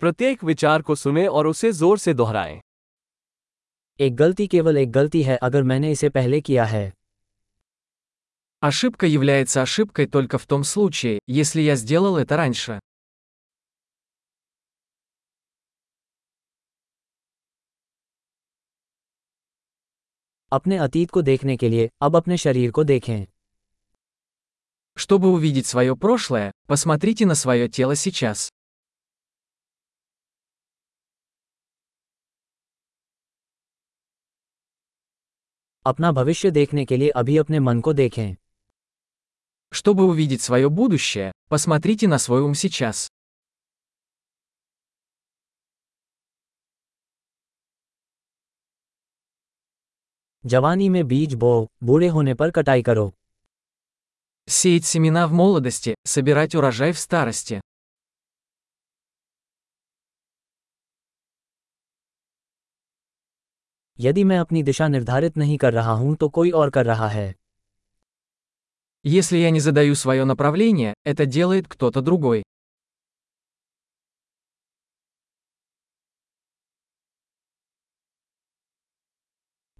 प्रत्येक विचार को सुने और उसे जोर से दोहराएं एक गलती केवल एक गलती है अगर मैंने इसे पहले किया है Ошибка является ошибкой только в том случае, если я сделал это раньше. अपने अतीत को देखने के लिए अब अपने शरीर को देखें Чтобы увидеть свое прошлое, посмотрите на свое тело сейчас. अपना भविष्य देखने के लिए अभी अपने मन को देखें Чтобы увидеть свое будущее, посмотрите на свой ум сейчас. जवानी में बीज बो बूढ़े होने पर कटाई करो Сеять семена в молодости, собирать урожай в старости. यदि मैं अपनी दिशा निर्धारित नहीं कर रहा हूं तो कोई और कर रहा है Если я не задаю свое направление, это делает кто-то другой.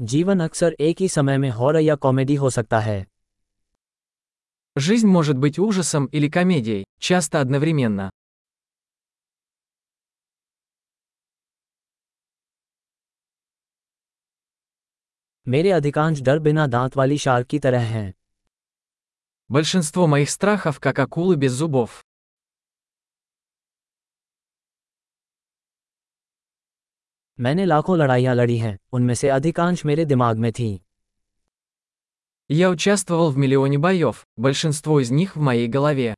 जीवन अक्सर एक ही समय में हॉरर या कॉमेडी हो सकता है Жизнь может быть ужасом или комедией, часто одновременно. मेरे अधिकांश डर बिना दांत वाली शार्क की तरह हैं Большинство моих страхов как акулы без зубов. मैंने लाखों लड़ाइयां लड़ी हैं उनमें से अधिकांश मेरे दिमाग में थीं Я участвовал в миллионе боев, большинство из них в моей голове.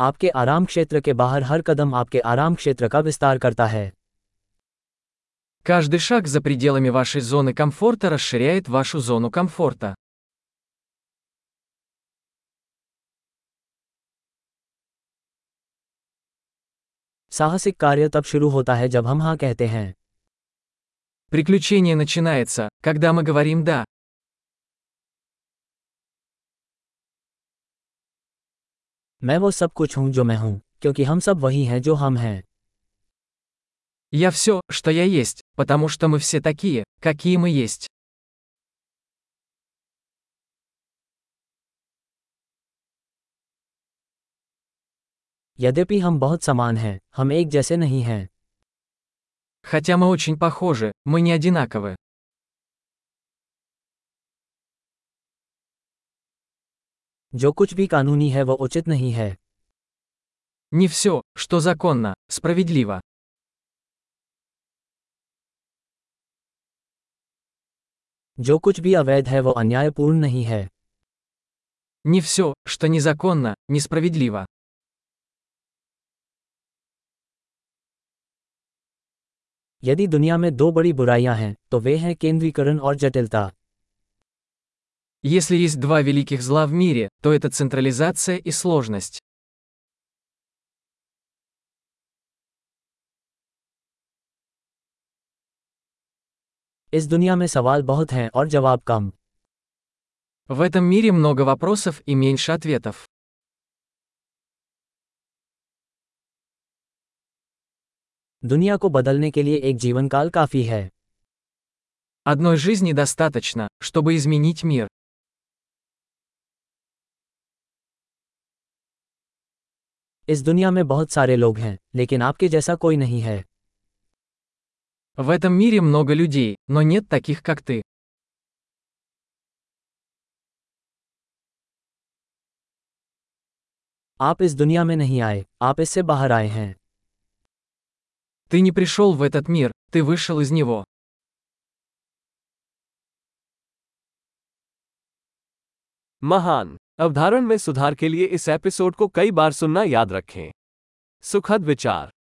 आपके आराम क्षेत्र के बाहर हर कदम आपके आराम क्षेत्र का विस्तार करता है Каждый шаг за пределами вашей зоны комфорта расширяет вашу зону комфорта. साहसिक कार्य तब शुरू होता है जब हम हाँ कहते हैं Приключение начинается, когда мы говорим «да». मैं वो सब कुछ हूं जो मैं हूं क्योंकि हम सब वही हैं जो हम हैं Я все, что я есть, потому что мы все такие, какие мы есть. यद्यपि हम बहुत समान हैं हम एक जैसे नहीं हैं Хотя мы очень похожи, мы не одинаковы. जो कुछ भी कानूनी है वो उचित नहीं है Не все, что законно, справедливо. जो कुछ भी अवैध है वो अन्यायपूर्ण नहीं है Не все, что незаконно, несправедливо. यदि दुनिया में दो बड़ी बुराइयां हैं तो वे हैं केंद्रीकरण और जटिलता Если есть два великих зла в мире, то это централизация и сложность. इस दुनिया में सवाल बहुत हैं और जवाब कम В этом мире много вопросов и меньше ответов. दुनिया को बदलने के लिए एक जीवन काल काफी है Одной жизни достаточно, чтобы изменить мир. इस दुनिया में बहुत सारे लोग हैं लेकिन आपके जैसा कोई नहीं है В этом мире много людей, но нет таких, как ты. आप इस दुनिया में नहीं आए आप इससे बाहर आए हैं Ты не пришел в этот мир, ты вышел из него. महान अवधारण में सुधार के लिए इस एपिसोड को कई बार सुनना याद रखें। सुखद विचार।